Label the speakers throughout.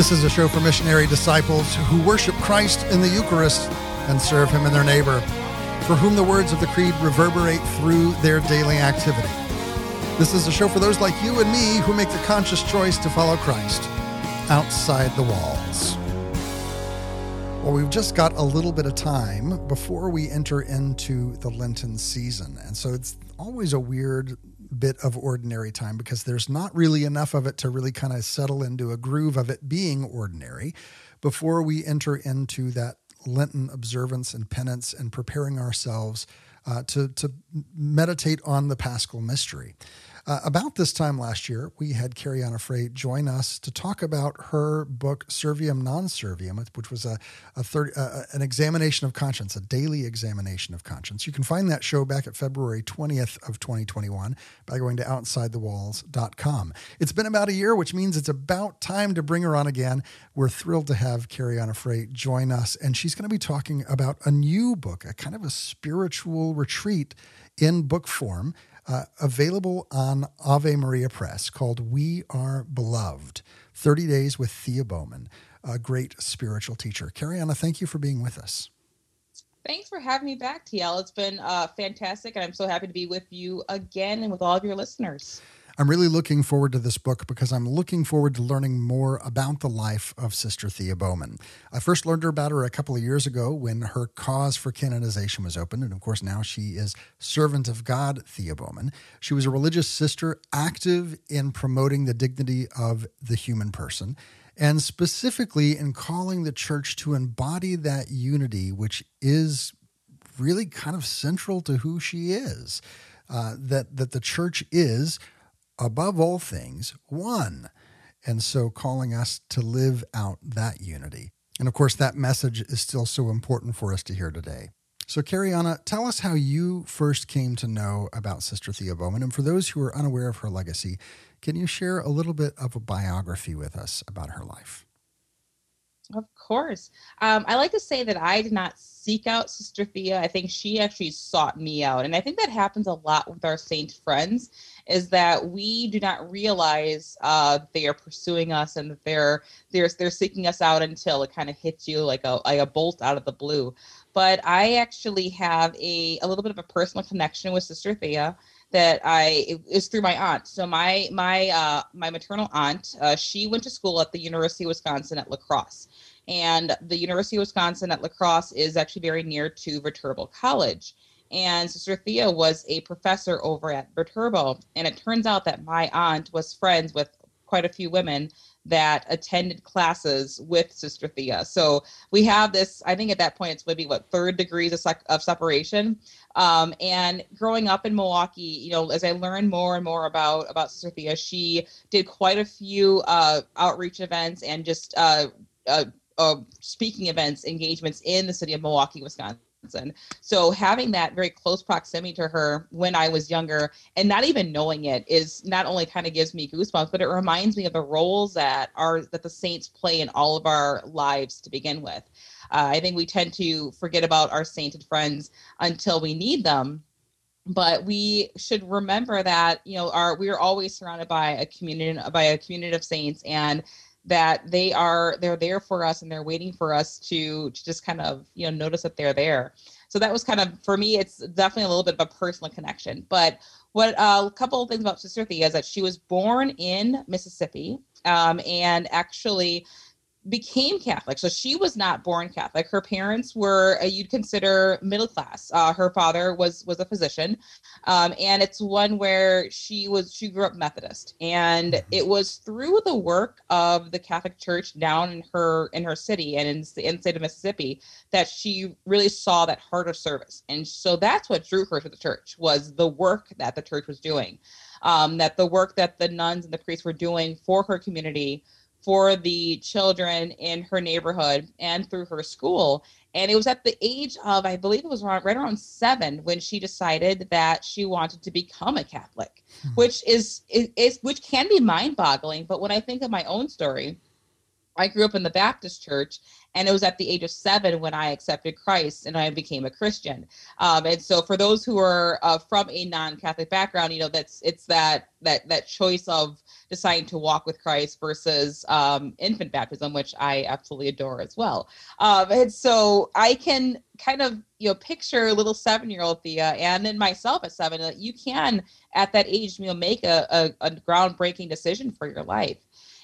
Speaker 1: This is a show for missionary disciples who worship Christ in the Eucharist and serve Him in their neighbor, for whom the words of the Creed reverberate through their daily activity. This is a show for those like you and me who make the conscious choice to follow Christ outside the walls. Well, we've just got a little bit of time before we enter into the Lenten season. And so it's always a weird bit of ordinary time because there's not really enough of it to really kind of settle into a groove of it being ordinary before we enter into that Lenten observance and penance and preparing ourselves uh, to, to meditate on the Paschal mystery. Uh, about this time last year, we had Karianna Frey join us to talk about her book Serviam Non Serviam, which was a, a third, uh, an examination of conscience, a daily examination of conscience. You can find that show back at February 20th of 2021 by going to outsidethewalls.com. It's been about a year, which means it's about time to bring her on again. We're thrilled to have Karianna Frey join us, and she's going to be talking about a new book, a kind of a spiritual retreat in book form uh, available on Ave Maria Press called We Are Beloved 30 Days with Thea Bowman, a great spiritual teacher. Karianna, thank you for being with us.
Speaker 2: Thanks for having me back, TL. It's been uh, fantastic, and I'm so happy to be with you again and with all of your listeners.
Speaker 1: I'm really looking forward to this book because I'm looking forward to learning more about the life of Sister Thea Bowman. I first learned about her a couple of years ago when her cause for canonization was opened. And of course, now she is Servant of God Thea Bowman. She was a religious sister active in promoting the dignity of the human person and specifically in calling the church to embody that unity, which is really kind of central to who she is. Uh, that that the church is above all things, one. And so calling us to live out that unity. And of course, that message is still so important for us to hear today. So, Karianna, tell us how you first came to know about Sister Thea Bowman. And for those who are unaware of her legacy, can you share a little bit of a biography with us about her life?
Speaker 2: Of course. Um, I like to say that I did not seek out Sister Thea. I think she actually sought me out. And I think that happens a lot with our saint friends is that we do not realize uh, they are pursuing us and that they're they're they're seeking us out until it kind of hits you like a like a bolt out of the blue. But I actually have a, a little bit of a personal connection with Sister Thea that I is through my aunt. So my my uh, my maternal aunt, uh, she went to school at the University of Wisconsin at La Crosse, and the University of Wisconsin at La Crosse is actually very near to Viterbo College. And Sister Thea was a professor over at Viterbo, and it turns out that my aunt was friends with quite a few women that attended classes with Sister Thea. So we have this, I think at that point it's maybe what third degrees of, of separation. Um, and growing up in Milwaukee, you know, as I learned more and more about about Sister Thea, she did quite a few uh, outreach events and just uh, uh, uh speaking events, engagements in the city of Milwaukee, Wisconsin. So having that very close proximity to her when I was younger and not even knowing it is not only kind of gives me goosebumps, but it reminds me of the roles that are that the saints play in all of our lives to begin with. Uh, I think we tend to forget about our sainted friends until we need them but we should remember that you know our we are always surrounded by a community by a community of saints and that they are they're there for us and they're waiting for us to, to just kind of you know notice that they're there. So that was kind of for me it's definitely a little bit of a personal connection. But what uh, a couple of things about sister thea is that she was born in mississippi um, and actually became Catholic. So she was not born Catholic. Her parents were uh, you'd consider middle class. Uh, her father was was a physician, um, and it's one where she was she grew up Methodist, and mm-hmm. it was through the work of the Catholic Church down in her in her city and in the state of Mississippi that she really saw that heart of service, and so that's what drew her to the church was the work that the church was doing, um, that the work that the nuns and the priests were doing for her community for the children in her neighborhood and through her school. And it was at the age of, I believe it was around, right around seven, when she decided that she wanted to become a Catholic, mm-hmm. which is, is, is which can be mind boggling. But when I think of my own story, I grew up in the Baptist church, and it was at the age of seven when I accepted Christ and I became a Christian. Um, and so, for those who are uh, from a non-Catholic background, you know, that's it's that that that choice of deciding to walk with Christ versus um, infant baptism, which I absolutely adore as well. Um, and so, I can kind of you know picture a little seven-year-old Thea and then myself at seven that you can at that age you know make a, a, a groundbreaking decision for your life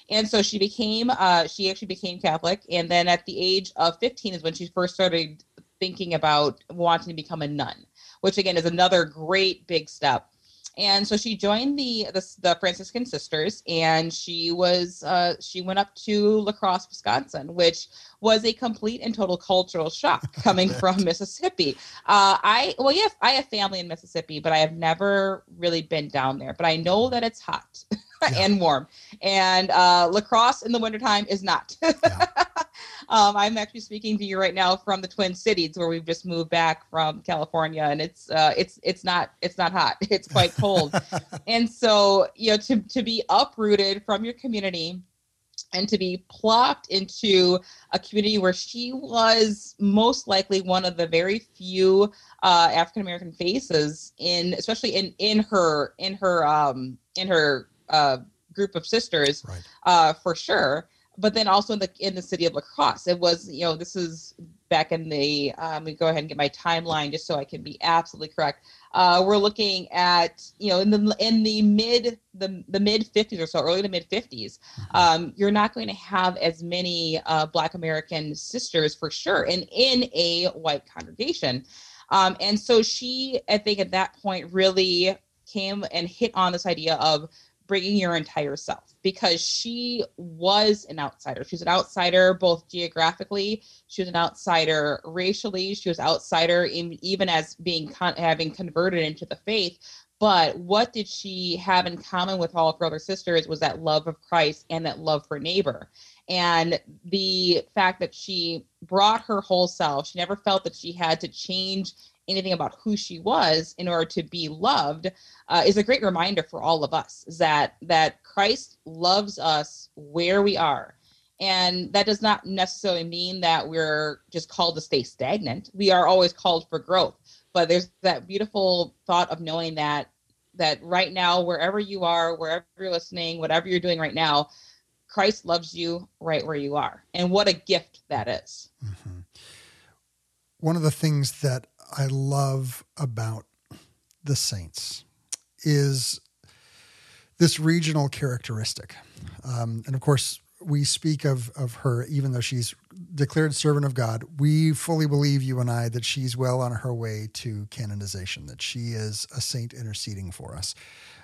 Speaker 2: and so she became, uh, she actually became Catholic. And then at the age of 15 is when she first started thinking about wanting to become a nun, which again is another great big step. And so she joined the the, the Franciscan Sisters, and she was uh, she went up to La Crosse, Wisconsin, which was a complete and total cultural shock coming from Mississippi. Uh, I well, yeah, I have family in Mississippi, but I have never really been down there. But I know that it's hot. yeah. and warm. And uh, La Crosse in the wintertime is not. yeah. um, I'm actually speaking to you right now from the Twin Cities, where we've just moved back from California, and it's uh, it's it's not it's not hot. It's quite cold. and so you know to to be uprooted from your community and to be plopped into a community where she was most likely one of the very few uh, African American faces in, especially in in her in her um, in her uh, group of sisters right. uh, for sure. But then also in the in the city of La Crosse, it was you know this is back in the um, let me go ahead and get my timeline just so I can be absolutely correct. Uh, we're looking at you know in the in the mid the the mid 50s or so, early to mid 50s. Mm-hmm. Um, you're not going to have as many uh, Black American sisters for sure, and in a white congregation. Um, and so she, I think, at that point really came and hit on this idea of bringing your entire self because she was an outsider. She was an outsider both geographically, she was an outsider racially, she was outsider in, even as being con- having converted into the faith. But what did she have in common with all of her other sisters was that love of Christ and that love for neighbor. And the fact that she brought her whole self, she never felt that she had to change anything about who she was in order to be loved uh, is a great reminder for all of us that that christ loves us where we are and that does not necessarily mean that we're just called to stay stagnant we are always called for growth but there's that beautiful thought of knowing that that right now wherever you are wherever you're listening whatever you're doing right now christ loves you right where you are and what a gift that is. Mm-hmm.
Speaker 1: one of the things that I love about the Saints is this regional characteristic. Um, and of course, we speak of, of her, even though she's declared servant of God, we fully believe, you and I, that she's well on her way to canonization, that she is a saint interceding for us.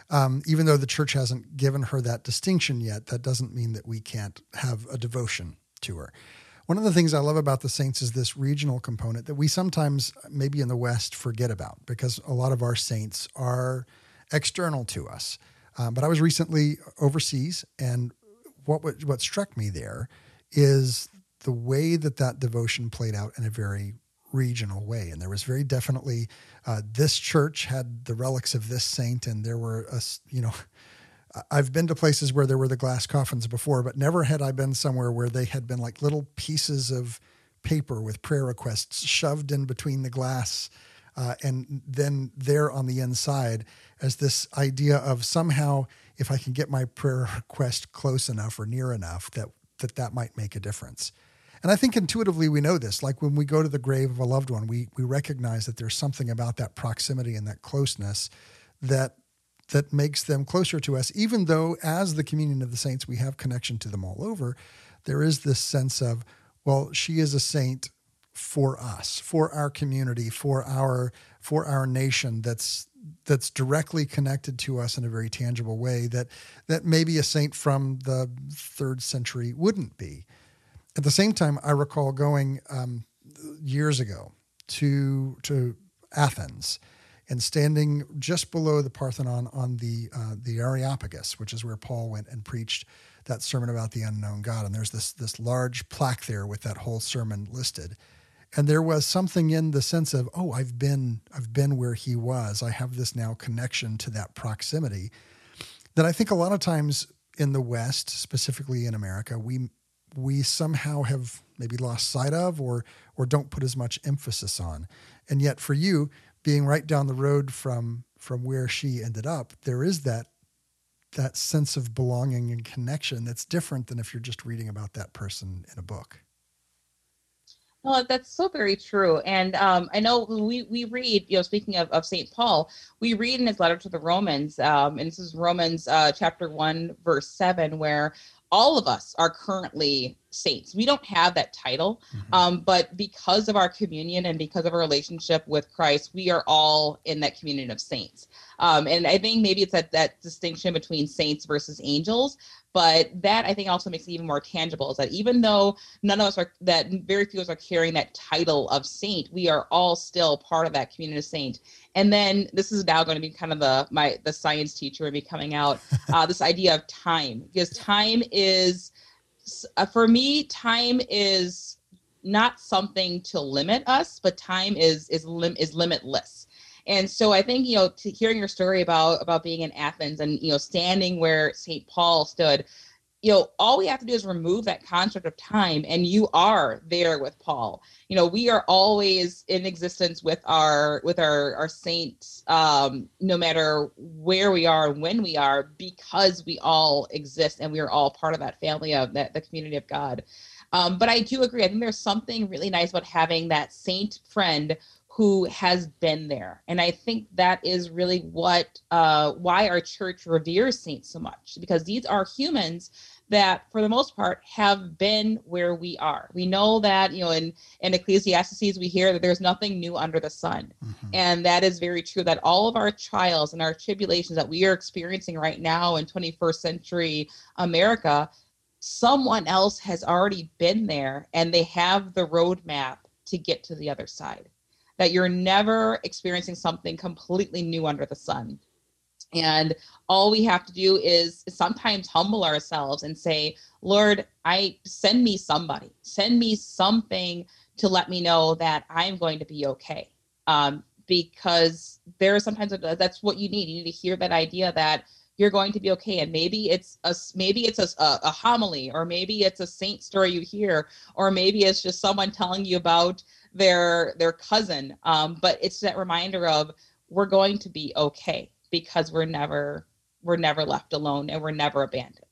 Speaker 1: Um, even though the church hasn't given her that distinction yet, that doesn't mean that we can't have a devotion to her. One of the things I love about the Saints is this regional component that we sometimes, maybe in the West, forget about because a lot of our saints are external to us. Um, but I was recently overseas, and what what struck me there is the way that that devotion played out in a very regional way. And there was very definitely uh, this church had the relics of this saint, and there were a, you know I've been to places where there were the glass coffins before, but never had I been somewhere where they had been like little pieces of paper with prayer requests shoved in between the glass. Uh, and then there on the inside as this idea of somehow if I can get my prayer request close enough or near enough that that that might make a difference. And I think intuitively we know this. Like when we go to the grave of a loved one, we we recognize that there's something about that proximity and that closeness that that makes them closer to us, even though as the communion of the saints, we have connection to them all over. There is this sense of, well, she is a saint for us, for our community, for our for our nation that's that's directly connected to us in a very tangible way that that maybe a saint from the third century wouldn't be. At the same time, I recall going um, years ago to to Athens and standing just below the Parthenon on the uh, the Areopagus, which is where Paul went and preached that sermon about the unknown God. And there's this this large plaque there with that whole sermon listed. And there was something in the sense of, oh, I've been I've been where he was. I have this now connection to that proximity that I think a lot of times in the West, specifically in America, we we somehow have maybe lost sight of or or don't put as much emphasis on. And yet for you, being right down the road from from where she ended up, there is that that sense of belonging and connection that's different than if you're just reading about that person in a book.
Speaker 2: Well, that's so very true. And um, I know we, we read, you know, speaking of, of St. Paul, we read in his letter to the Romans, um, and this is Romans uh, chapter 1, verse 7, where all of us are currently saints. We don't have that title, mm-hmm. um, but because of our communion and because of our relationship with Christ, we are all in that communion of saints. Um, and I think maybe it's that that distinction between saints versus angels, but that I think also makes it even more tangible. Is that even though none of us are that very few of us are carrying that title of saint, we are all still part of that community of saint. And then this is now going to be kind of the my the science teacher will be coming out. Uh, this idea of time, because time is uh, for me, time is not something to limit us, but time is is lim- is limitless. And so I think you know, hearing your story about about being in Athens and you know standing where St. Paul stood, you know, all we have to do is remove that construct of time, and you are there with Paul. You know, we are always in existence with our with our our saints, um, no matter where we are and when we are, because we all exist and we are all part of that family of that the community of God. Um, but I do agree. I think there's something really nice about having that saint friend who has been there. And i think that is really what uh, why our church reveres saints so much because these are humans that for the most part have been where we are. We know that you know in in ecclesiastes we hear that there's nothing new under the sun. Mm-hmm. and that is very true that all of our trials and our tribulations that we are experiencing right now in 21st century america someone else has already been there and they have the roadmap to get to the other side that you're never experiencing something completely new under the sun. And all we have to do is sometimes humble ourselves and say, Lord, I send me somebody, send me something to let me know that I'm going to be okay. Um, because there are sometimes that's what you need. You need to hear that idea that you're going to be okay and maybe it's a maybe it's a, a, a, homily or maybe it's a saint story you hear or maybe it's just someone telling you about their their cousin um, but it's that reminder of we're going to be okay because we're never we're never left alone and we're never abandoned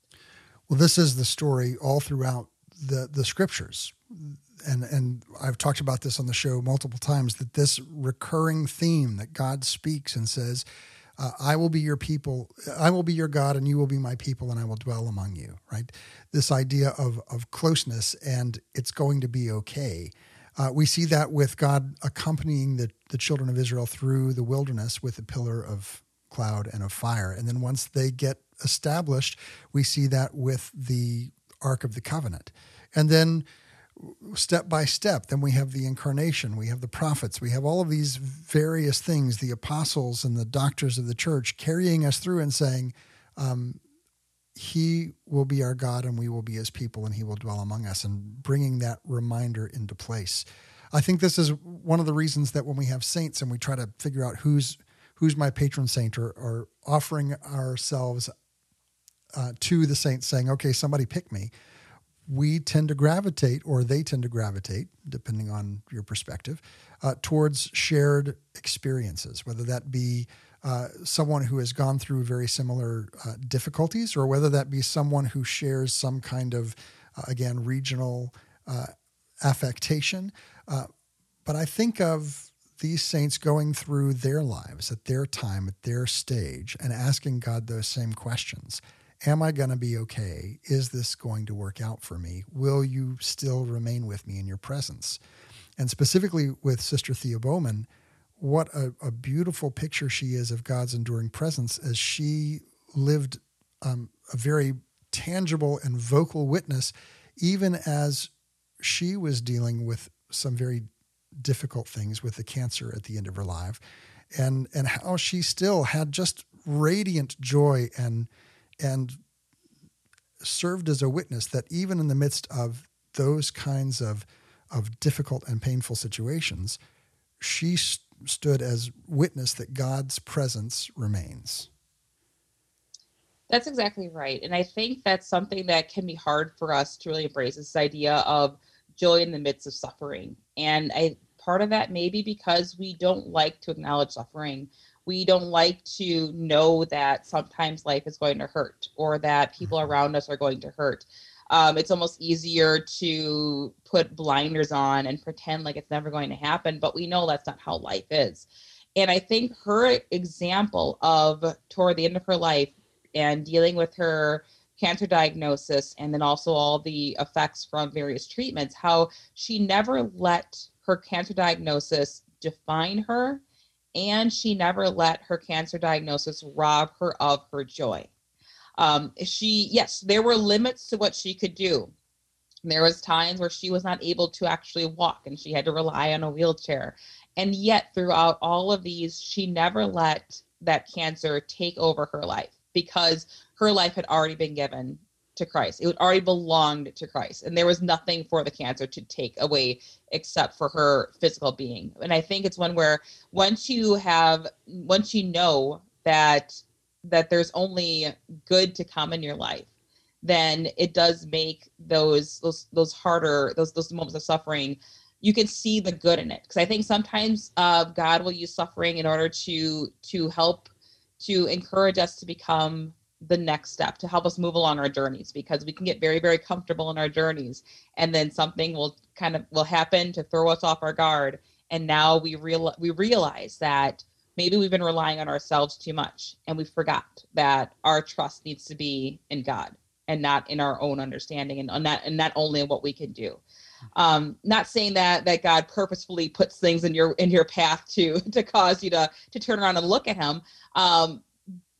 Speaker 1: well this is the story all throughout the the scriptures and and I've talked about this on the show multiple times that this recurring theme that God speaks and says uh, I will be your people, I will be your God, and you will be my people, and I will dwell among you. Right? This idea of of closeness, and it's going to be okay. Uh, we see that with God accompanying the, the children of Israel through the wilderness with a pillar of cloud and of fire. And then once they get established, we see that with the Ark of the Covenant. And then step by step, then we have the incarnation, we have the prophets, we have all of these various things, the apostles and the doctors of the church carrying us through and saying, um, he will be our God and we will be his people and he will dwell among us and bringing that reminder into place. I think this is one of the reasons that when we have saints and we try to figure out who's who's my patron saint or, or offering ourselves uh, to the saints saying, okay, somebody pick me, we tend to gravitate or they tend to gravitate, depending on your perspective, uh, towards shared experiences, whether that be uh, someone who has gone through very similar uh, difficulties, or whether that be someone who shares some kind of, uh, again, regional uh, affectation. Uh, but I think of these saints going through their lives at their time, at their stage, and asking God those same questions. Am I going to be okay? Is this going to work out for me? Will you still remain with me in your presence? And specifically with Sister Thea Bowman, what a, a, beautiful picture she is of God's enduring presence as she lived um, a very tangible and vocal witness, even as she was dealing with some very difficult things with the cancer at the end of her life, and and how she still had just radiant joy and and served as a witness that even in the midst of those kinds of of difficult and painful situations, she stood as witness that God's presence remains.
Speaker 2: That's exactly right. And I think that's something that can be hard for us to really embrace this idea of joy in the midst of suffering. And I part of that maybe because we don't like to acknowledge suffering. We don't like to know that sometimes life is going to hurt or that people mm-hmm. around us are going to hurt. Um, it's almost easier to put blinders on and pretend like it's never going to happen, but we know that's not how life is. And I think her example of toward the end of her life and dealing with her cancer diagnosis and then also all the effects from various treatments, how she never let her cancer diagnosis define her and she never let her cancer diagnosis rob her of her joy. Um, she, yes, there were limits to what she could do. There was times where she was not able to actually walk and she had to rely on a wheelchair. And yet throughout all of these, she never let that cancer take over her life because her life had already been given to Christ. It already belonged to Christ. And there was nothing for the cancer to take away except for her physical being. And I think it's one where once you have once you know that that there's only good to come in your life, then it does make those those those harder those those moments of suffering you can see the good in it. Because i think sometimes uh, god will use suffering in order to to help to encourage us to become the next step to help us move along our journeys because we can get very very comfortable in our journeys and then something will kind of will happen to throw us off our guard and now we real we realize that maybe we've been relying on ourselves too much and we forgot that our trust needs to be in God and not in our own understanding and not and not only in what we can do um not saying that that god purposefully puts things in your in your path to to cause you to to turn around and look at him um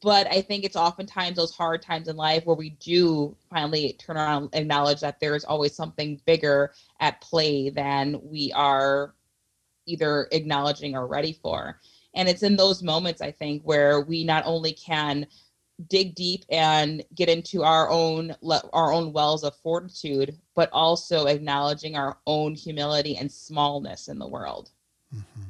Speaker 2: but I think it's oftentimes those hard times in life where we do finally turn around and acknowledge that there is always something bigger at play than we are either acknowledging or ready for. And it's in those moments, I think, where we not only can dig deep and get into our own our own wells of fortitude, but also acknowledging our own humility and smallness in the world. Mm-hmm.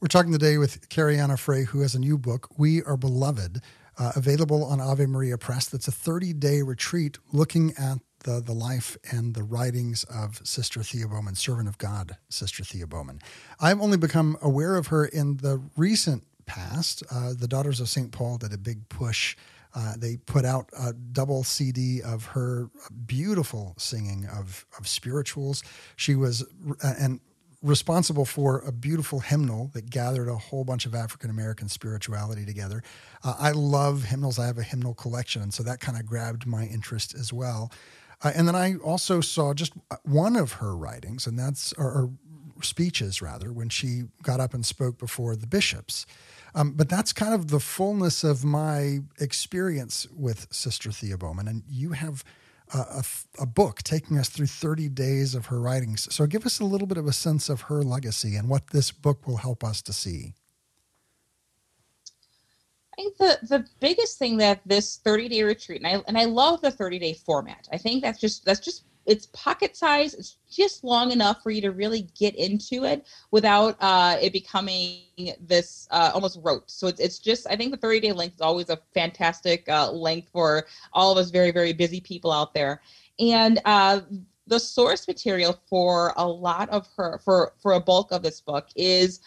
Speaker 1: We're talking today with Karianna Frey, who has a new book, We Are Beloved, uh, available on Ave Maria Press. That's a 30 day retreat looking at the, the life and the writings of Sister Thea Bowman, servant of God, Sister Thea Bowman. I've only become aware of her in the recent past. Uh, the Daughters of St. Paul did a big push. Uh, they put out a double CD of her beautiful singing of, of spirituals. She was, uh, and responsible for a beautiful hymnal that gathered a whole bunch of African American spirituality together. Uh, I love hymnals. I have a hymnal collection, and so that kind of grabbed my interest as well. Uh, and then I also saw just one of her writings, and that's or, or speeches rather, when she got up and spoke before the bishops. Um, but that's kind of the fullness of my experience with Sister Thea Bowman, and you have a, a, book taking us through 30 days of her writings. So give us a little bit of a sense of her legacy and what this book will help us to see.
Speaker 2: I think the, the biggest thing that this 30 day retreat, and I, and I love the 30 day format. I think that's just, that's just it's pocket size. It's just long enough for you to really get into it without uh, it becoming this uh, almost rote. So it's, it's just, I think the 30 day length is always a fantastic uh, length for all of us very, very busy people out there. And uh, the source material for a lot of her, for, for a bulk of this book is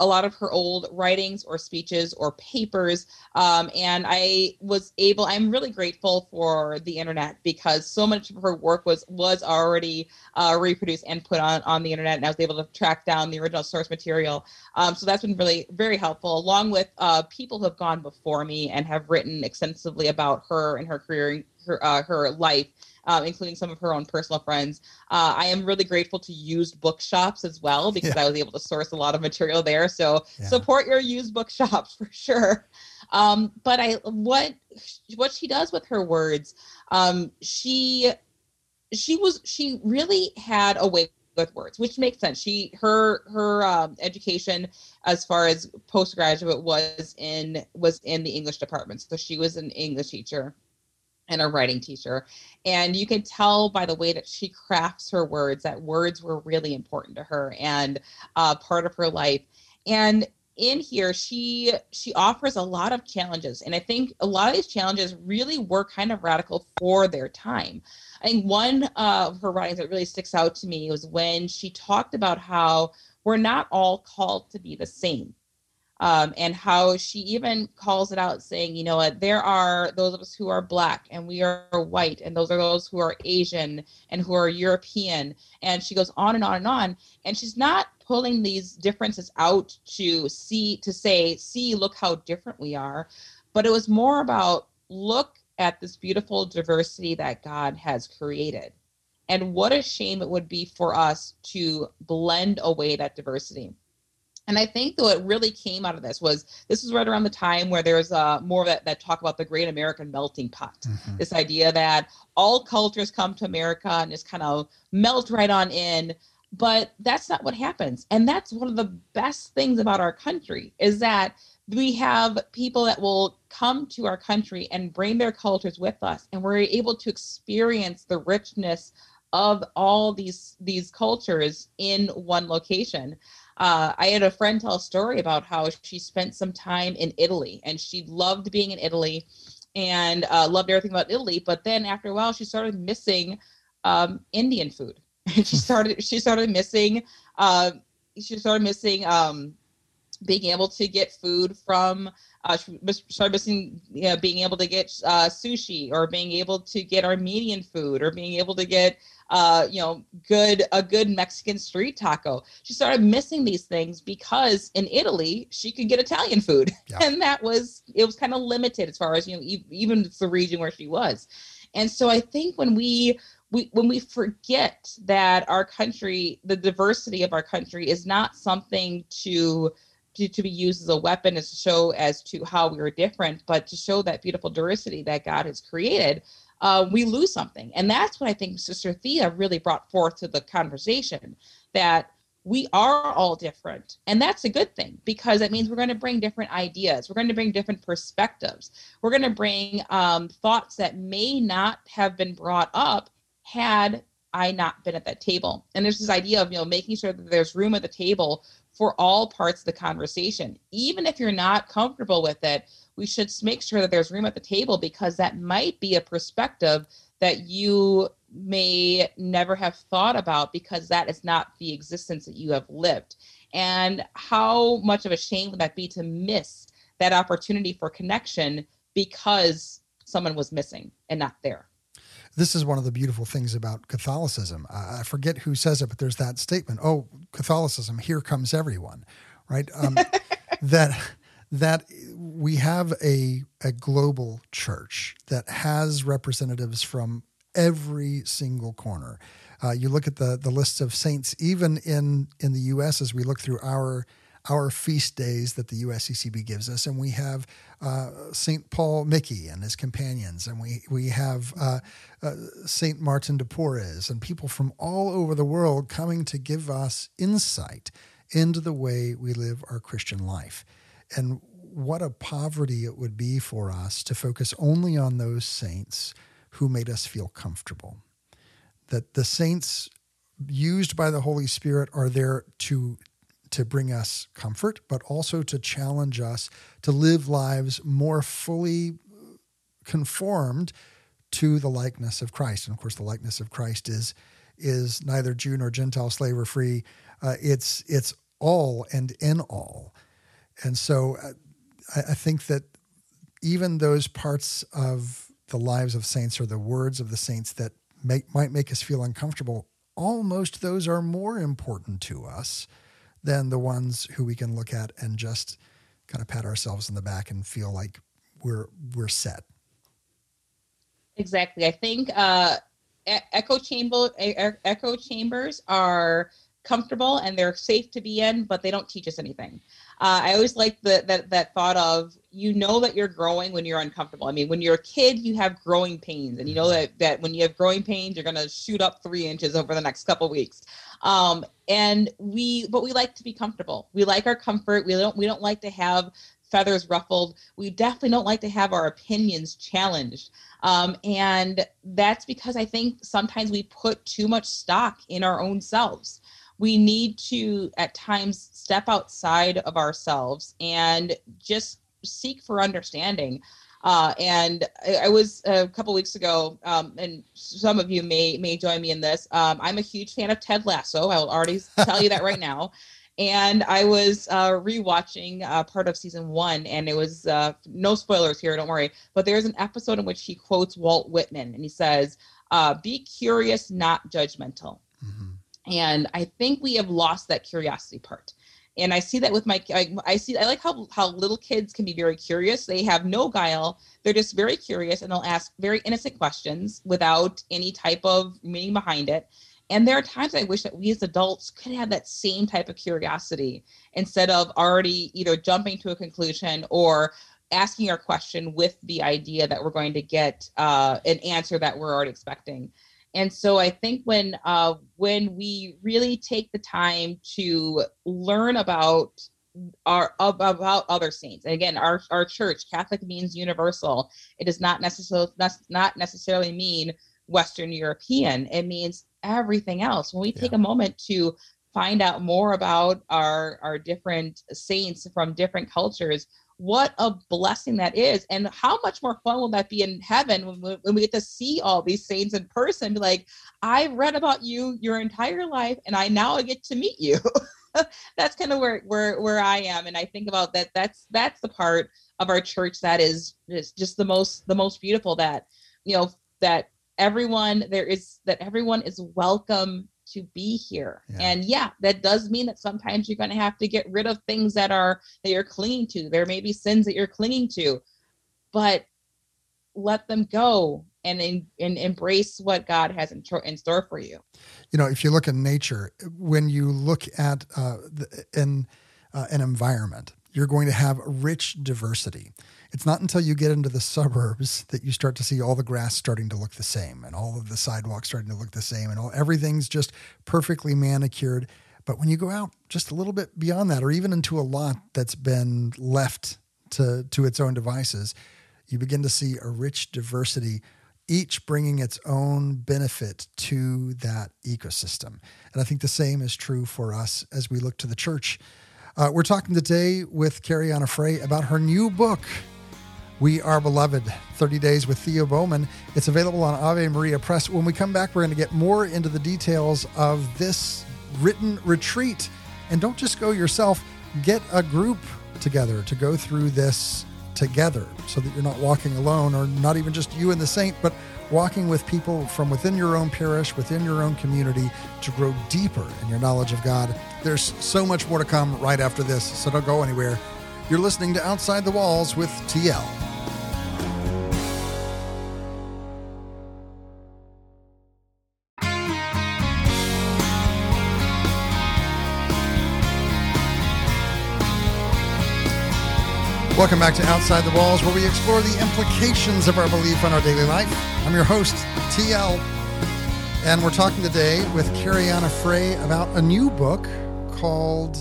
Speaker 2: a lot of her old writings or speeches or papers. Um, and I was able, I'm really grateful for the internet because so much of her work was was already uh, reproduced and put on, on the internet. And I was able to track down the original source material. Um, so that's been really very helpful, along with uh, people who have gone before me and have written extensively about her and her career, her, uh, her life um, including some of her own personal friends. Uh, I am really grateful to used bookshops as well because yeah. I was able to source a lot of material there. So yeah. support your used bookshops for sure. Um, but I what what she does with her words, um, she she was she really had a way with words, which makes sense. She her her um, education as far as postgraduate was in was in the English department, so she was an English teacher and a writing teacher. And you can tell by the way that she crafts her words that words were really important to her and uh, part of her life. And in here she she offers a lot of challenges and i think a lot of these challenges really were kind of radical for their time i think one of her writings that really sticks out to me was when she talked about how we're not all called to be the same um, and how she even calls it out saying you know what there are those of us who are black and we are white and those are those who are asian and who are european. And she goes on and on and on. And she's not pulling these differences out to see to say see look how different we are. But it was more about look at this beautiful diversity that god has created. And what a shame it would be for us to blend away that diversity and I think what really came out of this was this was right around the time where there's uh, more of that, that talk about the great American melting pot. Mm-hmm. This idea that all cultures come to America and just kind of melt right on in. But that's not what happens. And that's one of the best things about our country is that we have people that will come to our country and bring their cultures with us. And we're able to experience the richness of all these these cultures in one location uh, I had a friend tell a story about how she spent some time in Italy and she loved being in Italy and uh, loved everything about Italy. But then after a while, she started missing um, Indian food. she started she started missing uh, she started missing um, being able to get food from uh, started missing you know, being able to get uh, sushi or being able to get Armenian food or being able to get uh, you know good a good Mexican street taco. She started missing these things because in Italy she could get Italian food, yeah. and that was it was kind of limited as far as you know even the region where she was. And so I think when we we when we forget that our country, the diversity of our country, is not something to to, to be used as a weapon as to show as to how we are different, but to show that beautiful diversity that God has created, uh, we lose something. And that's what I think Sister Thea really brought forth to the conversation that we are all different. And that's a good thing because it means we're going to bring different ideas. We're going to bring different perspectives. We're going to bring um, thoughts that may not have been brought up had I not been at that table. And there's this idea of, you know, making sure that there's room at the table for all parts of the conversation. Even if you're not comfortable with it, we should make sure that there's room at the table because that might be a perspective that you may never have thought about because that is not the existence that you have lived. And how much of a shame would that be to miss that opportunity for connection because someone was missing and not there?
Speaker 1: This is one of the beautiful things about Catholicism. I forget who says it, but there's that statement: "Oh, Catholicism, here comes everyone," right? Um, that that we have a a global church that has representatives from every single corner. Uh, you look at the the lists of saints, even in in the U.S. As we look through our our feast days that the USCCB gives us, and we have uh, Saint Paul Miki and his companions, and we we have uh, uh, Saint Martin de Porres, and people from all over the world coming to give us insight into the way we live our Christian life, and what a poverty it would be for us to focus only on those saints who made us feel comfortable. That the saints used by the Holy Spirit are there to to bring us comfort, but also to challenge us to live lives more fully conformed to the likeness of Christ. And of course, the likeness of Christ is is neither Jew nor Gentile, slave or free. Uh, it's it's all and in all. And so, uh, I, I think that even those parts of the lives of saints or the words of the saints that might make us feel uncomfortable, almost those are more important to us than the ones who we can look at and just kind of pat ourselves in the back and feel like we're we're set.
Speaker 2: Exactly. I think uh, echo chamber echo chambers are comfortable and they're safe to be in, but they don't teach us anything. Uh, I always like the, that that thought of you know that you're growing when you're uncomfortable. I mean, when you're a kid, you have growing pains, and you know that that when you have growing pains, you're to shoot up three inches over the next couple weeks. Um, and we, but we like to be comfortable. We like our comfort. We don't we don't like to have feathers ruffled. We definitely don't like to have our opinions challenged. Um, and that's because I think sometimes we put too much stock in our own selves we need to at times step outside of ourselves and just seek for understanding. Uh, and I, I, was a couple weeks ago, um, and some of you may may join me in this. Um, I'm a huge fan of Ted Lasso. I will already tell you that right now. And I was uh, rewatching uh, part of season one, and it was uh, no spoilers here, don't worry. But there's an episode in which he quotes Walt Whitman, and he says, uh, "Be curious, not judgmental." Mm-hmm. And I think we have lost that curiosity part and I see that with my I, I, see I like how how little kids can be very curious. They have no guile. They're just very curious and they'll ask very innocent questions without any type of meaning behind it. And there are times I wish that we as adults could have that same type of curiosity instead of already either jumping to a conclusion or asking our question with the idea that we're going to get uh, an answer that we're already expecting. And so I think when uh, when we really take the time to learn about our about other saints, and again, our our church Catholic means universal. It does not necessarily not necessarily mean Western European. It means everything else. When we take yeah. a moment to find out more about our our different saints from different cultures, what a blessing that is. And how much more fun will that be in heaven when we, when we get to see all these saints in person? Be like I've read about you your entire life and i now get to meet you. That's kind of where where where i am. And i think about that that's that's the part of our church that is, is just the most the most beautiful that you know that everyone there is that everyone is welcome to be here. Yeah. And yeah, that does mean that sometimes you're going to have to get rid of things that are that you're clinging to. There may be sins that you're clinging to, but let them go and and embrace what God has in, in store for you.
Speaker 1: You know, if you look at nature, when you look at uh, the, in uh, an environment, you're going to have rich diversity. It's not until you get into the suburbs that you start to see all the grass starting to look the same and all of the sidewalks starting to look the same and all everything's just perfectly manicured. But when you go out just a little bit beyond that, or even into a lot that's been left to, to its own devices, you begin to see a rich diversity, each bringing its own benefit to that ecosystem. And I think the same is true for us as we look to the church. Uh, we're talking today with Karianna Frey about her new book, we Are Beloved 30 Days with Thea Bowman. It's available on Ave Maria Press. When we come back, we're going to get more into the details of this written retreat. And don't just go yourself, get a group together to go through this together so that you're not walking alone or not even just you and the saint, but walking with people from within your own parish, within your own community to grow deeper in your knowledge of God. There's so much more to come right after this, so don't go anywhere. You're listening to Outside the Walls with TL. Welcome back to Outside the Walls, where we explore the implications of our belief on our daily life. I'm your host, TL, and we're talking today with Karianna Frey about a new book called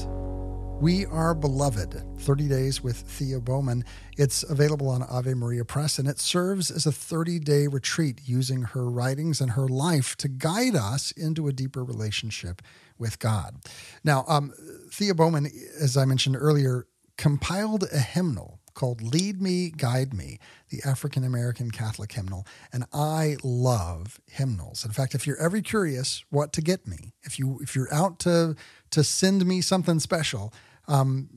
Speaker 1: we Are Beloved 30 Days with Thea Bowman. It's available on Ave Maria Press, and it serves as a 30 day retreat using her writings and her life to guide us into a deeper relationship with God. Now, um, Thea Bowman, as I mentioned earlier, compiled a hymnal called Lead Me, Guide Me, the African American Catholic hymnal. And I love hymnals. In fact, if you're ever curious what to get me, if you if you're out to to send me something special, um,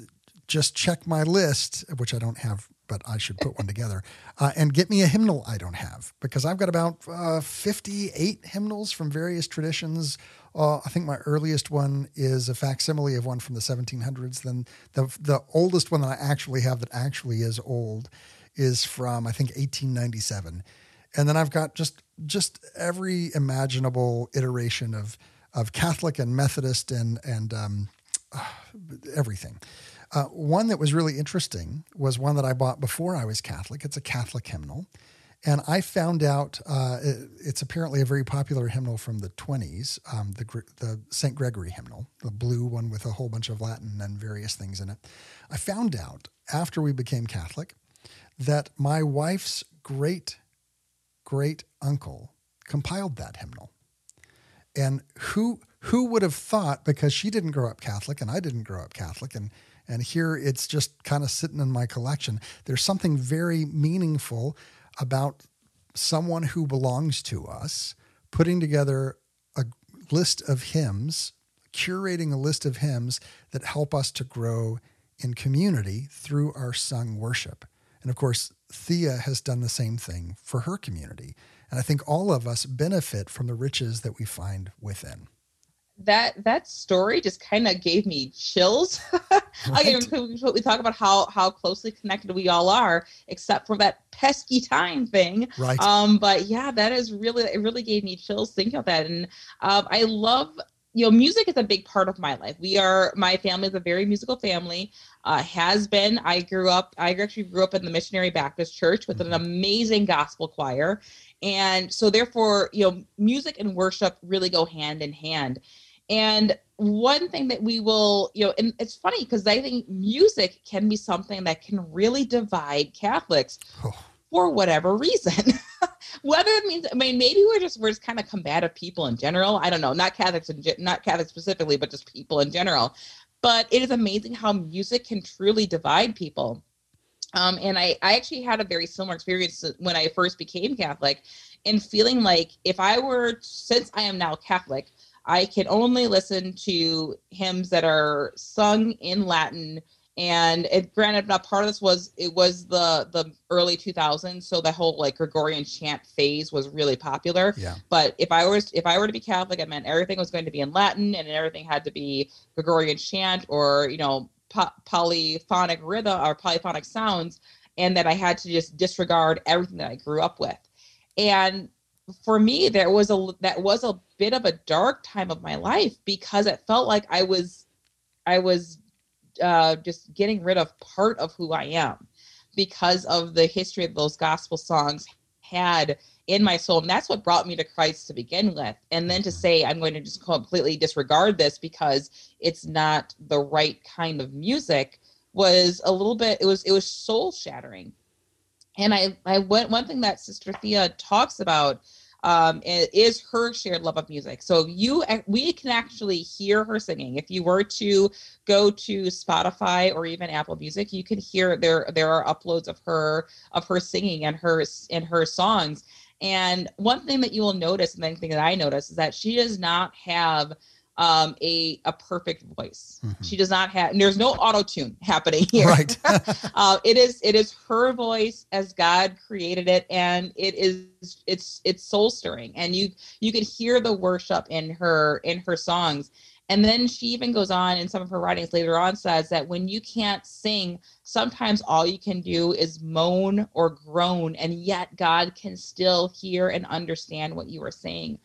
Speaker 1: just check my list, which I don't have, but I should put one together, uh, and get me a hymnal I don't have because I've got about uh, 58 hymnals from various traditions. Uh, I think my earliest one is a facsimile of one from the 1700s. Then the the oldest one that I actually have that actually is old is from I think 1897, and then I've got just just every imaginable iteration of of Catholic and Methodist and and um, everything. Uh, one that was really interesting was one that I bought before I was Catholic. It's a Catholic hymnal. And I found out uh, it, it's apparently a very popular hymnal from the 20s, um, the, the St. Gregory hymnal, the blue one with a whole bunch of Latin and various things in it. I found out after we became Catholic that my wife's great great uncle compiled that hymnal. And who who would have thought because she didn't grow up Catholic and I didn't grow up Catholic and and here it's just kind of sitting in my collection. There's something very meaningful about someone who belongs to us putting together a list of hymns, curating a list of hymns that help us to grow in community through our sung worship. And of course, Thea has done the same thing for her community. And I think all of us benefit from the riches that we find within.
Speaker 2: That that story just kind of gave me chills. Right. Again, we talk about how how closely connected we all are, except for that pesky time thing.
Speaker 1: Right.
Speaker 2: Um. But yeah, that is really it. Really gave me chills thinking of that, and um, I love you know, music is a big part of my life. We are my family is a very musical family. Uh, has been. I grew up. I actually grew up in the Missionary Baptist Church with mm-hmm. an amazing gospel choir, and so therefore, you know, music and worship really go hand in hand. And one thing that we will, you know, and it's funny because I think music can be something that can really divide Catholics oh. for whatever reason. whether it means i mean maybe we're just we're just kind of combative people in general i don't know not catholics and not catholics specifically but just people in general but it is amazing how music can truly divide people um, and I, I actually had a very similar experience when i first became catholic and feeling like if i were since i am now catholic i can only listen to hymns that are sung in latin and it granted now part of this was it was the the early 2000s so the whole like gregorian chant phase was really popular
Speaker 1: yeah.
Speaker 2: but if i was if i were to be catholic it meant everything was going to be in latin and everything had to be gregorian chant or you know po- polyphonic rhythm or polyphonic sounds and that i had to just disregard everything that i grew up with. And for me there was a that was a bit of a dark time of my life because it felt like i was i was uh, just getting rid of part of who I am because of the history of those gospel songs had in my soul. And that's what brought me to Christ to begin with. And then to say, I'm going to just completely disregard this because it's not the right kind of music was a little bit, it was, it was soul shattering. And I, I went, one thing that Sister Thea talks about um, is her shared love of music. So you we can actually hear her singing. If you were to go to Spotify or even Apple Music, you can hear there there are uploads of her of her singing and her and her songs. And one thing that you will notice, and the thing that I notice, is that she does not have um, a a perfect voice. Mm-hmm. She does not have. there's no auto tune happening here.
Speaker 1: Right.
Speaker 2: uh, it is it is her voice as God created it, and it is it's it's soul stirring, and you you could hear the worship in her in her songs. And then she even goes on in some of her writings later on says that when you can't sing, sometimes all you can do is moan or groan, and yet God can still hear and understand what you are saying.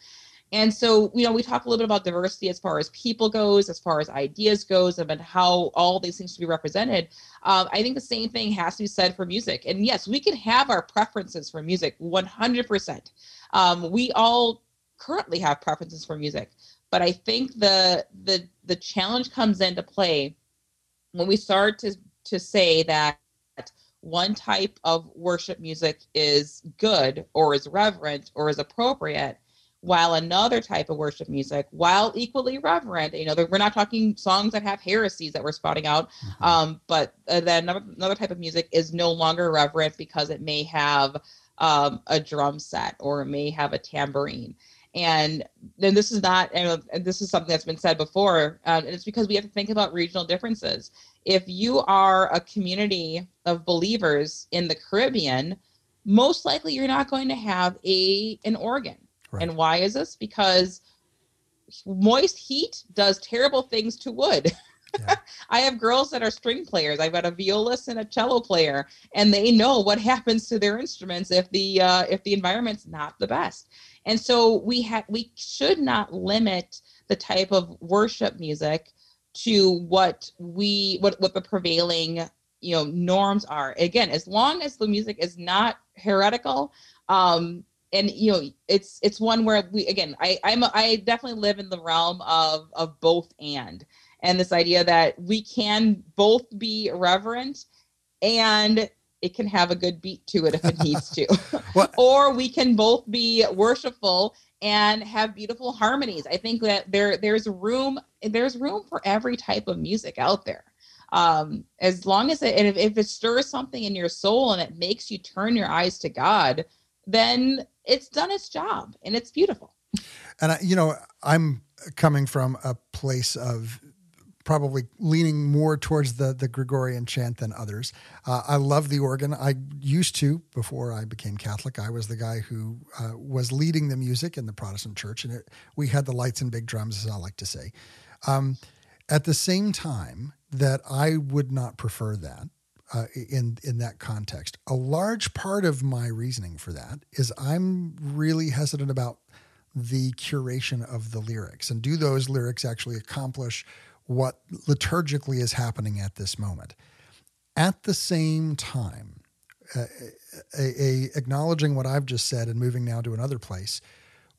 Speaker 2: And so, you know, we talk a little bit about diversity as far as people goes, as far as ideas goes, and how all these things should be represented. Um, I think the same thing has to be said for music. And yes, we can have our preferences for music 100%. Um, we all currently have preferences for music, but I think the the the challenge comes into play when we start to to say that one type of worship music is good or is reverent or is appropriate while another type of worship music, while equally reverent, you know, we're not talking songs that have heresies that we're spotting out, mm-hmm. um, but uh, then another, another type of music is no longer reverent because it may have um, a drum set or it may have a tambourine. And then this is not, and this is something that's been said before, uh, and it's because we have to think about regional differences. If you are a community of believers in the Caribbean, most likely you're not going to have a an organ Right. And why is this? Because moist heat does terrible things to wood. Yeah. I have girls that are string players. I've got a violist and a cello player, and they know what happens to their instruments if the uh, if the environment's not the best. And so we have we should not limit the type of worship music to what we what what the prevailing you know norms are. Again, as long as the music is not heretical, um, and you know it's it's one where we again i i'm i definitely live in the realm of of both and and this idea that we can both be reverent and it can have a good beat to it if it needs to or we can both be worshipful and have beautiful harmonies. I think that there there's room there's room for every type of music out there. Um, as long as it if, if it stirs something in your soul and it makes you turn your eyes to God, then it's done its job and it's beautiful.
Speaker 1: And I, you know, I'm coming from a place of probably leaning more towards the the Gregorian chant than others. Uh, I love the organ. I used to before I became Catholic. I was the guy who uh, was leading the music in the Protestant church, and it, we had the lights and big drums, as I like to say. Um, at the same time, that I would not prefer that. Uh, in in that context, a large part of my reasoning for that is I'm really hesitant about the curation of the lyrics and do those lyrics actually accomplish what liturgically is happening at this moment. At the same time, a, a, acknowledging what I've just said and moving now to another place,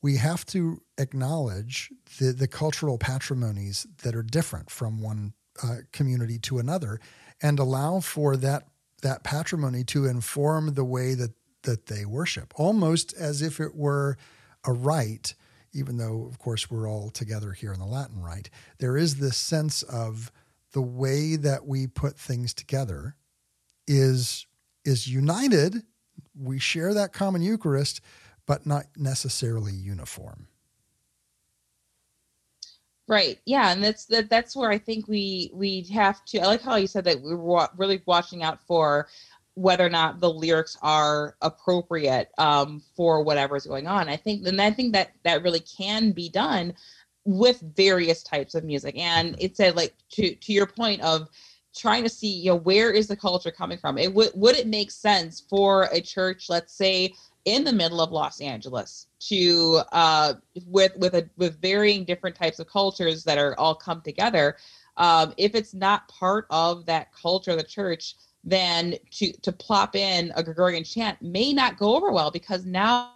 Speaker 1: we have to acknowledge the, the cultural patrimonies that are different from one uh, community to another and allow for that that patrimony to inform the way that that they worship almost as if it were a rite even though, of course, we're all together here in the Latin Rite, there is this sense of the way that we put things together is is united. We share that common Eucharist, but not necessarily uniform.
Speaker 2: Right. Yeah, and that's that. That's where I think we we have to. I like how you said that we were really watching out for whether or not the lyrics are appropriate um, for whatever's going on. I think, and I think that that really can be done with various types of music. And it said, like to to your point of trying to see, you know, where is the culture coming from? It would would it make sense for a church, let's say, in the middle of Los Angeles, to uh, with with a with varying different types of cultures that are all come together. Um, if it's not part of that culture of the church, then to to plop in a Gregorian chant may not go over well because now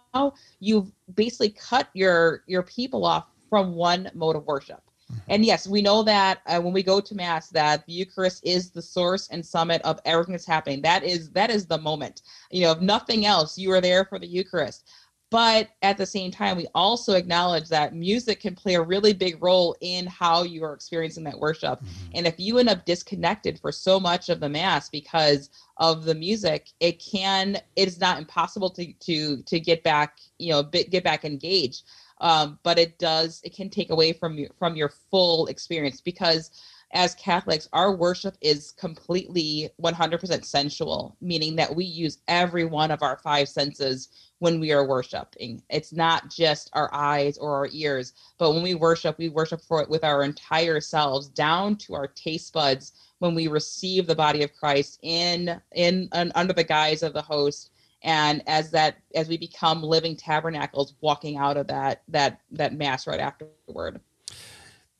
Speaker 2: you've basically cut your your people off from one mode of worship. Mm-hmm. And yes, we know that uh, when we go to mass, that the Eucharist is the source and summit of everything that's happening. That is that is the moment. You know, if nothing else, you are there for the Eucharist. But at the same time, we also acknowledge that music can play a really big role in how you are experiencing that worship. Mm-hmm. And if you end up disconnected for so much of the mass because of the music, it can it's not impossible to to to get back, you know, get back engaged. Um, but it does it can take away from you from your full experience because as Catholics, our worship is completely 100% sensual, meaning that we use every one of our five senses when we are worshiping. It's not just our eyes or our ears, but when we worship, we worship for it with our entire selves, down to our taste buds when we receive the body of Christ in in, in under the guise of the host and as that as we become living tabernacles walking out of that that that mass right afterward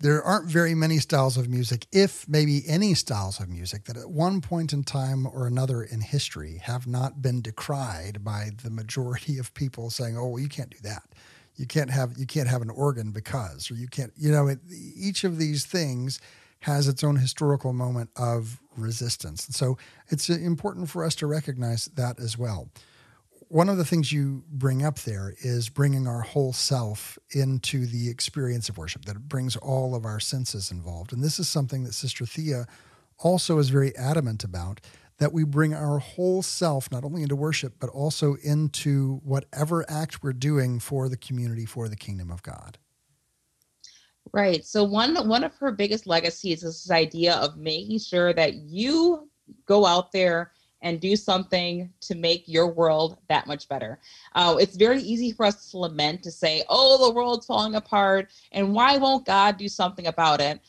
Speaker 1: there aren't very many styles of music, if maybe any styles of music, that at one point in time or another in history have not been decried by the majority of people saying, "Oh, well, you can't do that. You can't have you can't have an organ because, or you can't." You know, it, each of these things has its own historical moment of resistance, and so it's uh, important for us to recognize that as well one of the things you bring up there is bringing our whole self into the experience of worship, that it brings all of our senses involved. And this is something that Sister Thea also is very adamant about that we bring our whole self not only into worship, but also into whatever act we're doing for the community, for the kingdom of God.
Speaker 2: Right. So one one of her biggest legacies is this idea of making sure that you go out there and do something to make your world that much better. Uh, it's very easy for us to lament to say, oh, the world's falling apart, and why won't God do something about it?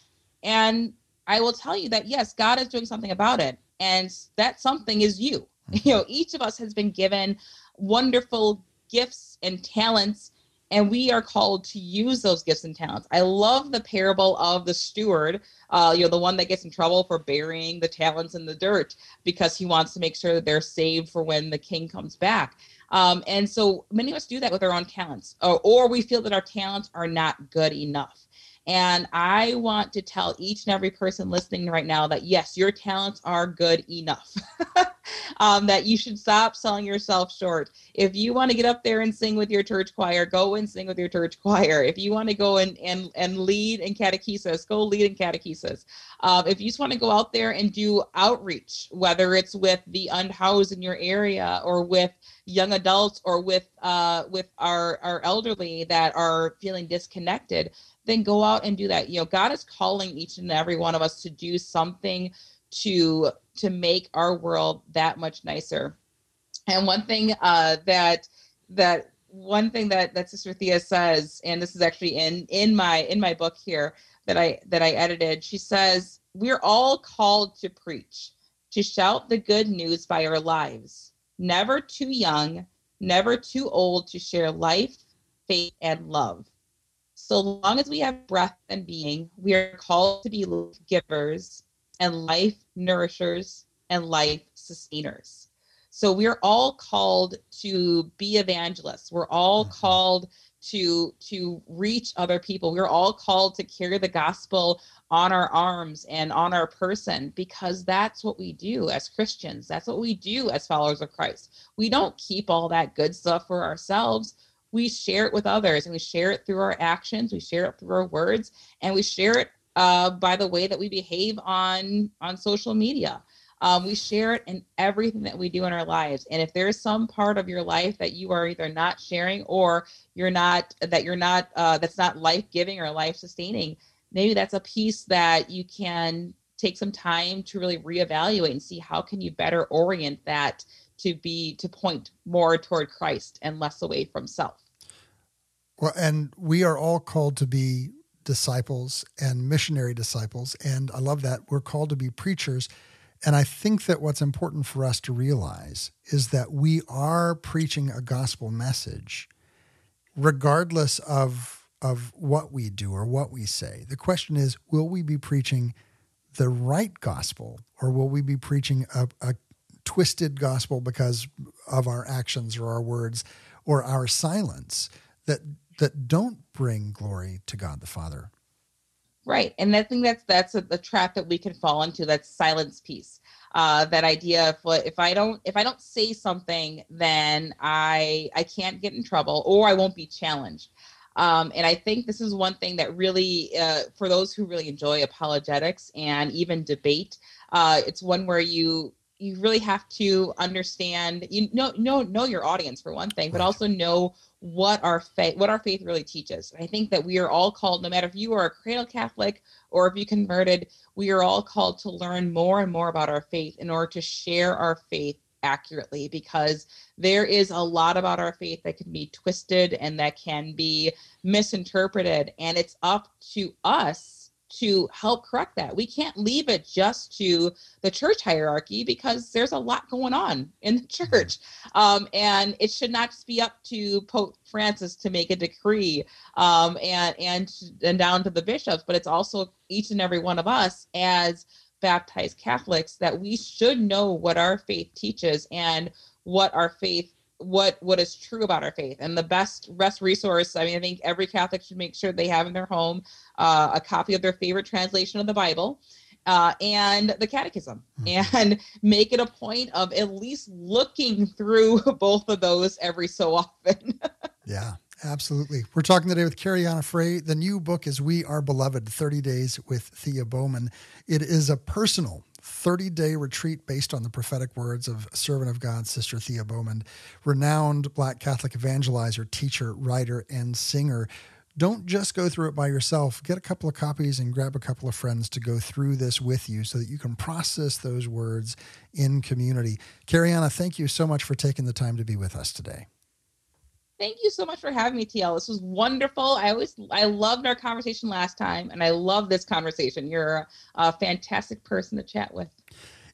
Speaker 2: And I will tell you that, yes, God is doing something about it. And that something is you. You know, each of us has been given wonderful gifts and talents and we are called to use those gifts and talents. I love the parable of the steward, uh, you know, the one that gets in trouble for burying the talents in the dirt because he wants to make sure that they're saved for when the king comes back. Um, and so many of us do that with our own talents, or, or we feel that our talents are not good enough. And I want to tell each and every person listening right now that yes, your talents are good enough. um, that you should stop selling yourself short. If you want to get up there and sing with your church choir, go and sing with your church choir. If you want to go and and and lead in catechesis, go lead in catechesis. Um, if you just want to go out there and do outreach, whether it's with the unhoused in your area or with young adults or with uh, with our our elderly that are feeling disconnected, then go out and do that. You know, God is calling each and every one of us to do something to to make our world that much nicer. And one thing uh, that that one thing that that Sister Thea says, and this is actually in in my in my book here that I that I edited. She says we're all called to preach, to shout the good news by our lives. Never too young, never too old to share life, faith, and love. So long as we have breath and being, we are called to be givers and life nourishers and life sustainers. So we're all called to be evangelists. We're all mm-hmm. called to to reach other people. We're all called to carry the gospel on our arms and on our person because that's what we do as Christians. That's what we do as followers of Christ. We don't keep all that good stuff for ourselves. We share it with others and we share it through our actions, we share it through our words, and we share it uh, by the way that we behave on on social media. Um, we share it in everything that we do in our lives. And if there's some part of your life that you are either not sharing or you're not that you're not uh, that's not life giving or life sustaining, maybe that's a piece that you can take some time to really reevaluate and see how can you better orient that to be to point more toward Christ and less away from self.
Speaker 1: Well, and we are all called to be disciples and missionary disciples. And I love that. We're called to be preachers. And I think that what's important for us to realize is that we are preaching a gospel message, regardless of, of what we do or what we say. The question is will we be preaching the right gospel or will we be preaching a, a twisted gospel because of our actions or our words or our silence that that don't bring glory to God the Father.
Speaker 2: Right, and I think that's that's a, a trap that we can fall into. That silence piece, uh, that idea of what if I don't if I don't say something, then I I can't get in trouble or I won't be challenged. Um, and I think this is one thing that really, uh, for those who really enjoy apologetics and even debate, uh, it's one where you you really have to understand you know know know your audience for one thing, but also know what our faith what our faith really teaches. I think that we are all called, no matter if you are a cradle Catholic or if you converted, we are all called to learn more and more about our faith in order to share our faith accurately because there is a lot about our faith that can be twisted and that can be misinterpreted and it's up to us to help correct that. We can't leave it just to the church hierarchy because there's a lot going on in the mm-hmm. church. Um, and it should not just be up to Pope Francis to make a decree um, and, and, and down to the bishops, but it's also each and every one of us as baptized Catholics that we should know what our faith teaches and what our faith what what is true about our faith and the best best resource i mean i think every catholic should make sure they have in their home uh, a copy of their favorite translation of the bible uh, and the catechism mm-hmm. and make it a point of at least looking through both of those every so often
Speaker 1: yeah Absolutely. We're talking today with Karianna Frey. The new book is We Are Beloved 30 Days with Thea Bowman. It is a personal 30 day retreat based on the prophetic words of servant of God, Sister Thea Bowman, renowned Black Catholic evangelizer, teacher, writer, and singer. Don't just go through it by yourself. Get a couple of copies and grab a couple of friends to go through this with you so that you can process those words in community. Karianna, thank you so much for taking the time to be with us today.
Speaker 2: Thank you so much for having me, TL. This was wonderful. I always I loved our conversation last time, and I love this conversation. You're a, fantastic person to chat with.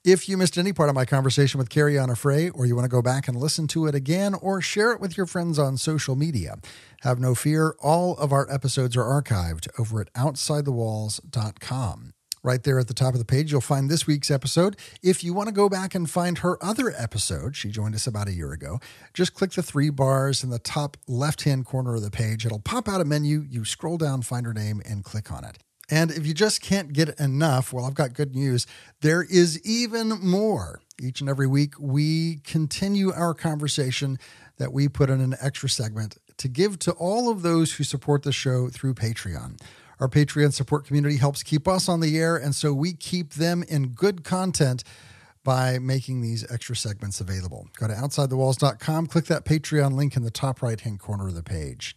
Speaker 1: If you missed any part of my conversation with Karianna Frey, or you want to go back and listen to it again, or share it with your friends on social media, have no fear. All of our episodes are archived over at OutsideTheWalls.com. Right there at the top of the page, you'll find this week's episode. If you want to go back and find her other episode, she joined us about a year ago, just click the three bars in the top left hand corner of the page. It'll pop out a menu. You scroll down, find her name, and click on it. And if you just can't get enough, well, I've got good news. There is even more. Each and every week, we continue our conversation that we put in an extra segment to give to all of those who support the show through Patreon. Our Patreon support community helps keep us on the air, and so we keep them in good content by making these extra segments available. Go to OutsideTheWalls.com, click that Patreon link in the top right hand corner of the page.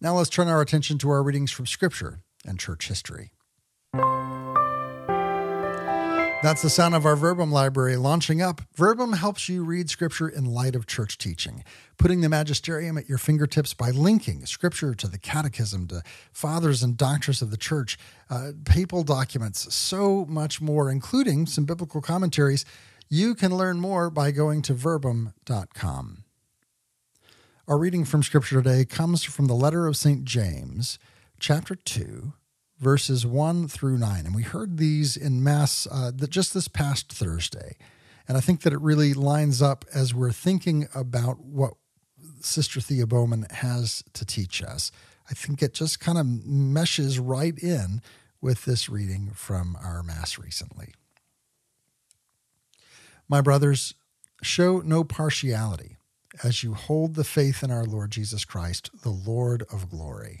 Speaker 1: Now let's turn our attention to our readings from Scripture and church history. That's the sound of our Verbum library launching up. Verbum helps you read Scripture in light of church teaching, putting the magisterium at your fingertips by linking Scripture to the catechism, to fathers and doctors of the church, uh, papal documents, so much more, including some biblical commentaries. You can learn more by going to verbum.com. Our reading from Scripture today comes from the letter of St. James, chapter 2, verses 1 through 9. And we heard these in Mass uh, just this past Thursday. And I think that it really lines up as we're thinking about what Sister Thea Bowman has to teach us. I think it just kind of meshes right in with this reading from our Mass recently. My brothers, show no partiality as you hold the faith in our Lord Jesus Christ, the Lord of glory.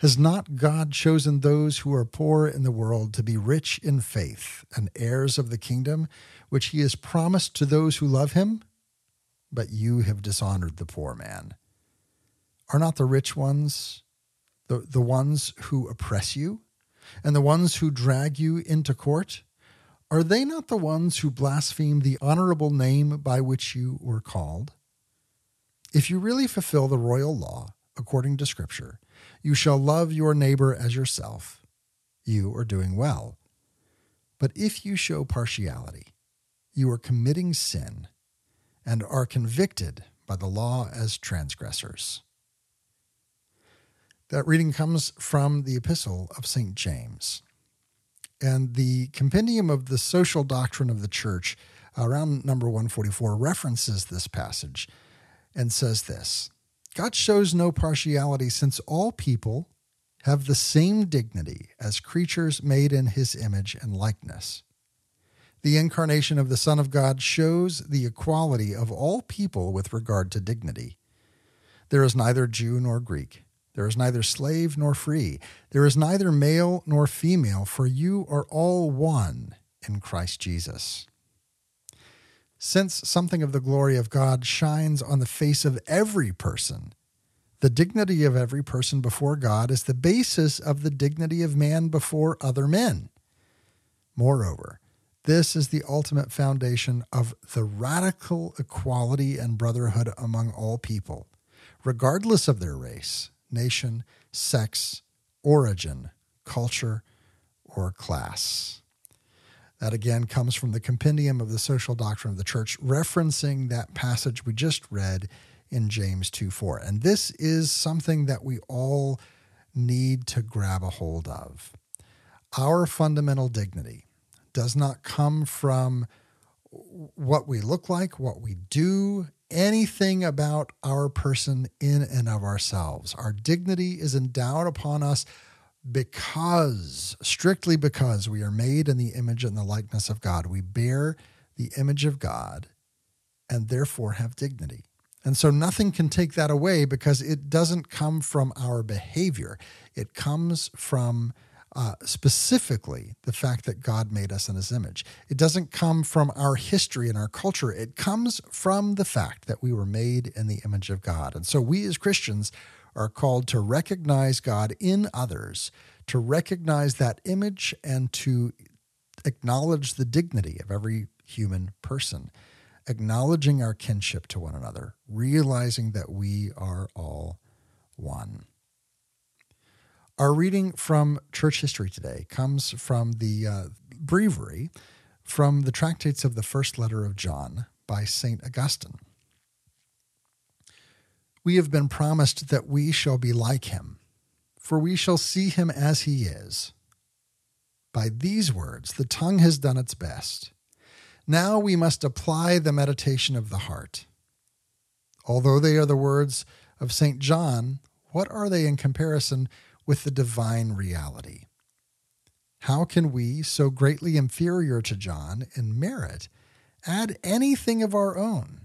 Speaker 1: has not God chosen those who are poor in the world to be rich in faith and heirs of the kingdom, which he has promised to those who love him? But you have dishonored the poor man. Are not the rich ones the, the ones who oppress you, and the ones who drag you into court? Are they not the ones who blaspheme the honorable name by which you were called? If you really fulfill the royal law, according to Scripture, you shall love your neighbor as yourself. You are doing well. But if you show partiality, you are committing sin and are convicted by the law as transgressors. That reading comes from the Epistle of St. James. And the Compendium of the Social Doctrine of the Church, around number 144, references this passage and says this God shows no partiality since all people have the same dignity as creatures made in his image and likeness. The incarnation of the Son of God shows the equality of all people with regard to dignity. There is neither Jew nor Greek. There is neither slave nor free. There is neither male nor female, for you are all one in Christ Jesus. Since something of the glory of God shines on the face of every person, the dignity of every person before God is the basis of the dignity of man before other men. Moreover, this is the ultimate foundation of the radical equality and brotherhood among all people, regardless of their race, nation, sex, origin, culture, or class. That again comes from the Compendium of the Social Doctrine of the Church, referencing that passage we just read in James 2 4. And this is something that we all need to grab a hold of. Our fundamental dignity does not come from what we look like, what we do, anything about our person in and of ourselves. Our dignity is endowed upon us because, strictly because we are made in the image and the likeness of God, we bear the image of God and therefore have dignity. And so nothing can take that away because it doesn't come from our behavior. It comes from uh, specifically the fact that God made us in his image. It doesn't come from our history and our culture. It comes from the fact that we were made in the image of God. And so we as Christians are called to recognize God in others, to recognize that image, and to acknowledge the dignity of every human person, acknowledging our kinship to one another, realizing that we are all one. Our reading from church history today comes from the uh, breviary from the tractates of the first letter of John by St. Augustine. We have been promised that we shall be like him, for we shall see him as he is. By these words, the tongue has done its best. Now we must apply the meditation of the heart. Although they are the words of St. John, what are they in comparison with the divine reality. How can we, so greatly inferior to John in merit, add anything of our own?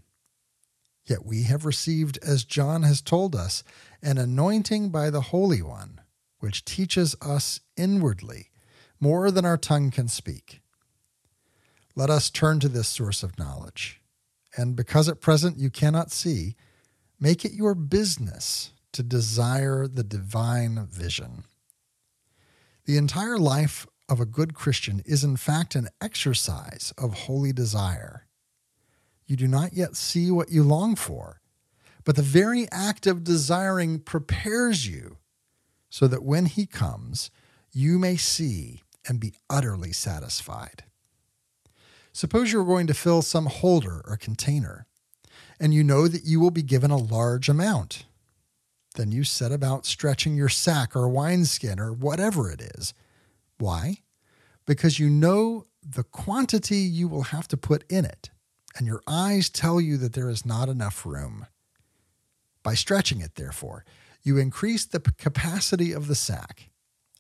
Speaker 1: Yet we have received, as John has told us, an anointing by the Holy One, which teaches us inwardly more than our tongue can speak. Let us turn to this source of knowledge, and because at present you cannot see, make it your business to desire the divine vision. The entire life of a good Christian is, in fact, an exercise of holy desire. You do not yet see what you long for, but the very act of desiring prepares you so that when He comes, you may see and be utterly satisfied. Suppose you're going to fill some holder or container, and you know that you will be given a large amount. Then you set about stretching your sack or wineskin or whatever it is. Why? Because you know the quantity you will have to put in it, and your eyes tell you that there is not enough room. By stretching it, therefore, you increase the capacity of the sack.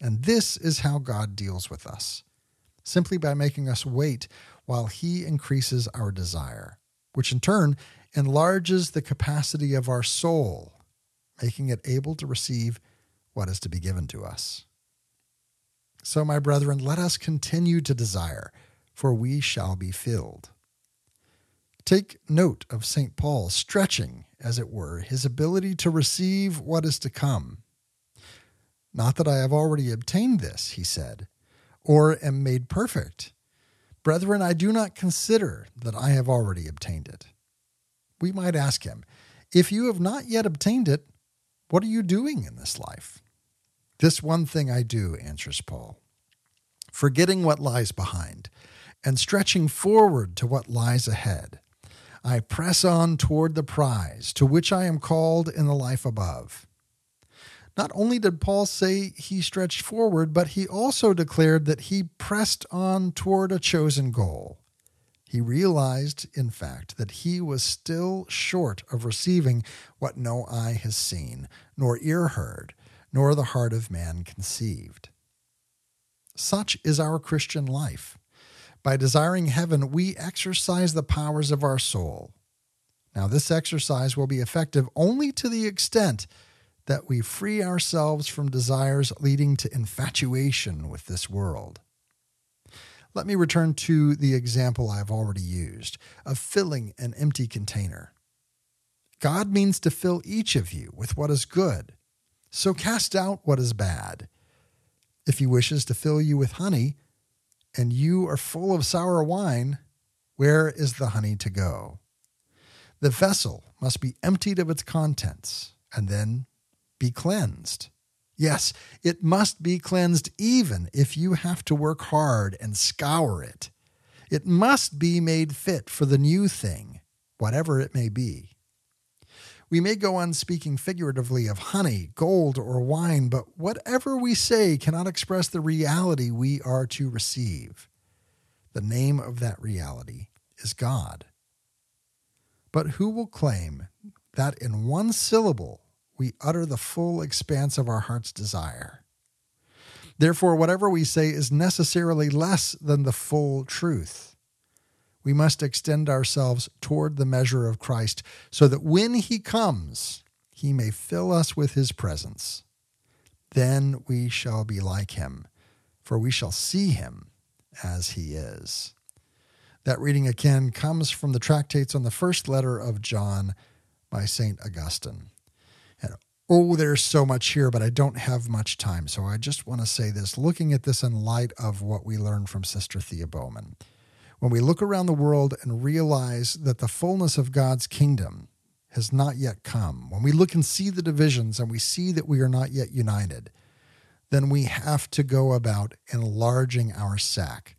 Speaker 1: And this is how God deals with us simply by making us wait while He increases our desire, which in turn enlarges the capacity of our soul making it able to receive what is to be given to us. So, my brethren, let us continue to desire, for we shall be filled. Take note of St. Paul stretching, as it were, his ability to receive what is to come. Not that I have already obtained this, he said, or am made perfect. Brethren, I do not consider that I have already obtained it. We might ask him, If you have not yet obtained it, what are you doing in this life? This one thing I do, answers Paul, forgetting what lies behind and stretching forward to what lies ahead. I press on toward the prize to which I am called in the life above. Not only did Paul say he stretched forward, but he also declared that he pressed on toward a chosen goal. He realized, in fact, that he was still short of receiving what no eye has seen, nor ear heard, nor the heart of man conceived. Such is our Christian life. By desiring heaven, we exercise the powers of our soul. Now, this exercise will be effective only to the extent that we free ourselves from desires leading to infatuation with this world. Let me return to the example I've already used of filling an empty container. God means to fill each of you with what is good, so cast out what is bad. If he wishes to fill you with honey, and you are full of sour wine, where is the honey to go? The vessel must be emptied of its contents and then be cleansed. Yes, it must be cleansed even if you have to work hard and scour it. It must be made fit for the new thing, whatever it may be. We may go on speaking figuratively of honey, gold, or wine, but whatever we say cannot express the reality we are to receive. The name of that reality is God. But who will claim that in one syllable we utter the full expanse of our heart's desire. Therefore, whatever we say is necessarily less than the full truth. We must extend ourselves toward the measure of Christ so that when he comes, he may fill us with his presence. Then we shall be like him, for we shall see him as he is. That reading again comes from the tractates on the first letter of John by St. Augustine. And oh, there's so much here, but I don't have much time. So I just want to say this looking at this in light of what we learned from Sister Thea Bowman. When we look around the world and realize that the fullness of God's kingdom has not yet come, when we look and see the divisions and we see that we are not yet united, then we have to go about enlarging our sack.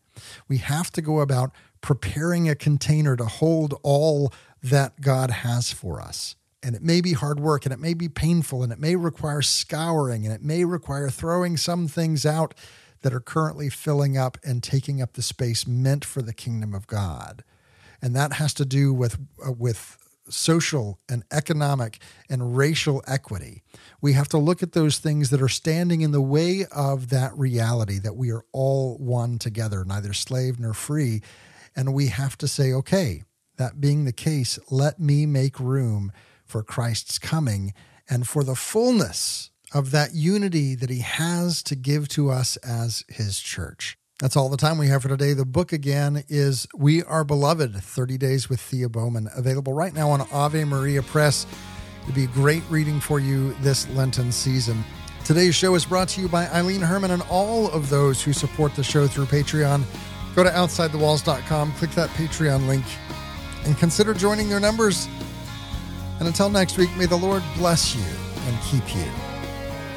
Speaker 1: We have to go about preparing a container to hold all that God has for us. And it may be hard work and it may be painful and it may require scouring and it may require throwing some things out that are currently filling up and taking up the space meant for the kingdom of God. And that has to do with, uh, with social and economic and racial equity. We have to look at those things that are standing in the way of that reality that we are all one together, neither slave nor free. And we have to say, okay, that being the case, let me make room for Christ's coming and for the fullness of that unity that he has to give to us as his church. That's all the time we have for today. The book again is We Are Beloved 30 Days with Thea Bowman, available right now on Ave Maria Press. It'd be great reading for you this Lenten season. Today's show is brought to you by Eileen Herman and all of those who support the show through Patreon. Go to OutsideTheWalls.com, click that Patreon link, and consider joining their numbers. And until next week, may the Lord bless you and keep you.